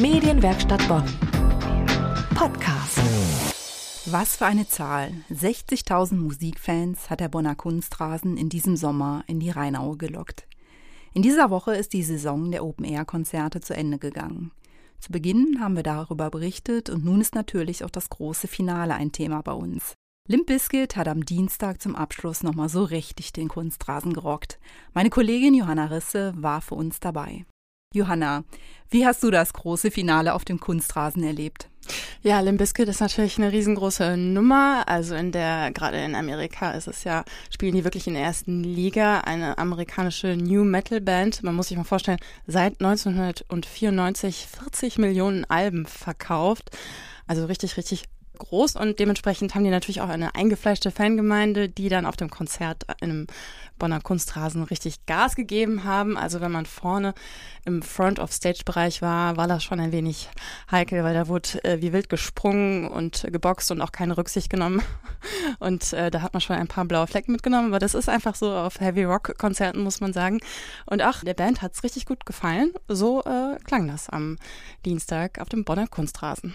Medienwerkstatt Bonn. Podcast. Was für eine Zahl. 60.000 Musikfans hat der Bonner Kunstrasen in diesem Sommer in die Rheinaue gelockt. In dieser Woche ist die Saison der Open-Air-Konzerte zu Ende gegangen. Zu Beginn haben wir darüber berichtet und nun ist natürlich auch das große Finale ein Thema bei uns. Limp Bizkit hat am Dienstag zum Abschluss nochmal so richtig den Kunstrasen gerockt. Meine Kollegin Johanna Risse war für uns dabei. Johanna, wie hast du das große Finale auf dem Kunstrasen erlebt? Ja, Limp Bizkit ist natürlich eine riesengroße Nummer. Also in der, gerade in Amerika ist es ja, spielen die wirklich in der ersten Liga, eine amerikanische New Metal Band. Man muss sich mal vorstellen, seit 1994 40 Millionen Alben verkauft. Also richtig, richtig groß und dementsprechend haben die natürlich auch eine eingefleischte Fangemeinde, die dann auf dem Konzert einem Bonner Kunstrasen richtig Gas gegeben haben. Also wenn man vorne im Front of Stage Bereich war, war das schon ein wenig heikel, weil da wurde äh, wie wild gesprungen und geboxt und auch keine Rücksicht genommen. Und äh, da hat man schon ein paar blaue Flecken mitgenommen, aber das ist einfach so auf Heavy Rock Konzerten, muss man sagen. Und ach, der Band hat's richtig gut gefallen. So äh, klang das am Dienstag auf dem Bonner Kunstrasen.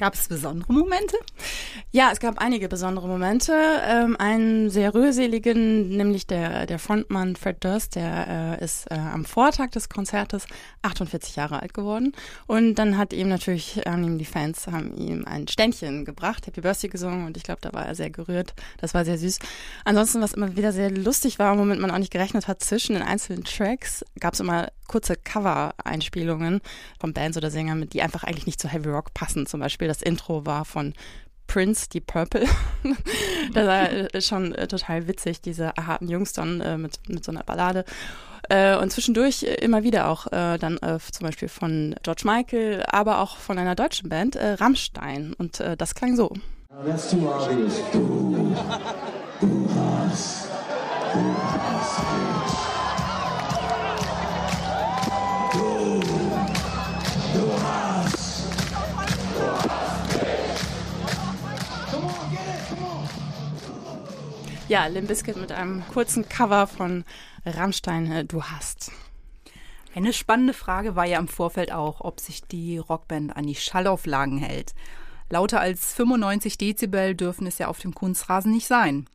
Gab es besondere Momente? Ja, es gab einige besondere Momente. Ähm, einen sehr rührseligen, nämlich der, der Frontmann Fred Durst, der äh, ist äh, am Vortag des Konzertes 48 Jahre alt geworden. Und dann hat ihm natürlich, haben die Fans, haben ihm ein Ständchen gebracht, Happy Birthday gesungen und ich glaube, da war er sehr gerührt. Das war sehr süß. Ansonsten, was immer wieder sehr lustig war, womit man auch nicht gerechnet hat, zwischen den einzelnen Tracks gab es immer kurze Cover-Einspielungen von Bands oder Sängern, die einfach eigentlich nicht zu Heavy Rock passen. Zum Beispiel das Intro war von Prince, die Purple. das war äh, schon äh, total witzig, diese harten Jungs dann äh, mit, mit so einer Ballade. Äh, und zwischendurch äh, immer wieder auch äh, dann zum Beispiel von George Michael, aber auch von einer deutschen Band, Rammstein. Und das klang so. That's too obvious. Ja, Limp Bizkit mit einem kurzen Cover von Rammstein, äh, Du hast. Eine spannende Frage war ja im Vorfeld auch, ob sich die Rockband an die Schallauflagen hält. Lauter als 95 Dezibel dürfen es ja auf dem Kunstrasen nicht sein.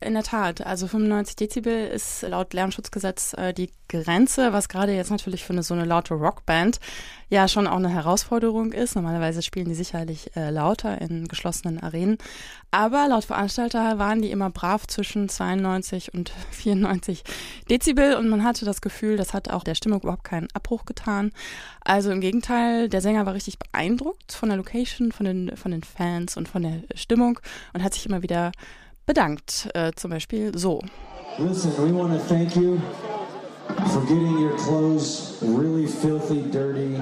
In der Tat, also 95 Dezibel ist laut Lärmschutzgesetz äh, die Grenze, was gerade jetzt natürlich für eine, so eine laute Rockband ja schon auch eine Herausforderung ist. Normalerweise spielen die sicherlich äh, lauter in geschlossenen Arenen, aber laut Veranstalter waren die immer brav zwischen 92 und 94 Dezibel und man hatte das Gefühl, das hat auch der Stimmung überhaupt keinen Abbruch getan. Also im Gegenteil, der Sänger war richtig beeindruckt von der Location, von den, von den Fans und von der Stimmung und hat sich immer wieder bedankt. Äh, zum Beispiel so. Listen, we want to thank you for getting your clothes really filthy dirty.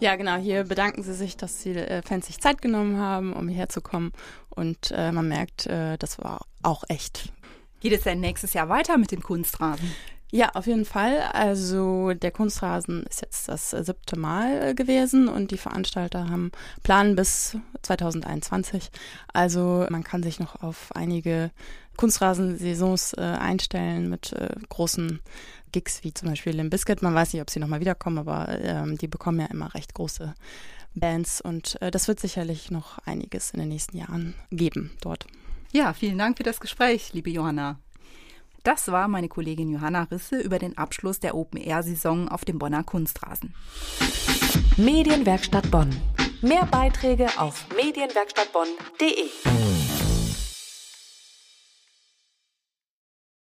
Ja, genau. Hier bedanken sie sich, dass die äh, Fans sich Zeit genommen haben, um hierher zu kommen. Und äh, man merkt, äh, das war auch echt. Geht es denn nächstes Jahr weiter mit dem Kunstrasen? Ja, auf jeden Fall. Also der Kunstrasen ist jetzt das siebte Mal äh, gewesen und die Veranstalter haben Plan bis 2021. Also man kann sich noch auf einige Kunstrasensaisons äh, einstellen mit äh, großen Gigs wie zum Beispiel Limp Bizkit. Man weiß nicht, ob sie nochmal wiederkommen, aber ähm, die bekommen ja immer recht große Bands und äh, das wird sicherlich noch einiges in den nächsten Jahren geben dort. Ja, vielen Dank für das Gespräch, liebe Johanna. Das war meine Kollegin Johanna Risse über den Abschluss der Open-Air-Saison auf dem Bonner Kunstrasen. Medienwerkstatt Bonn. Mehr Beiträge auf medienwerkstattbonn.de.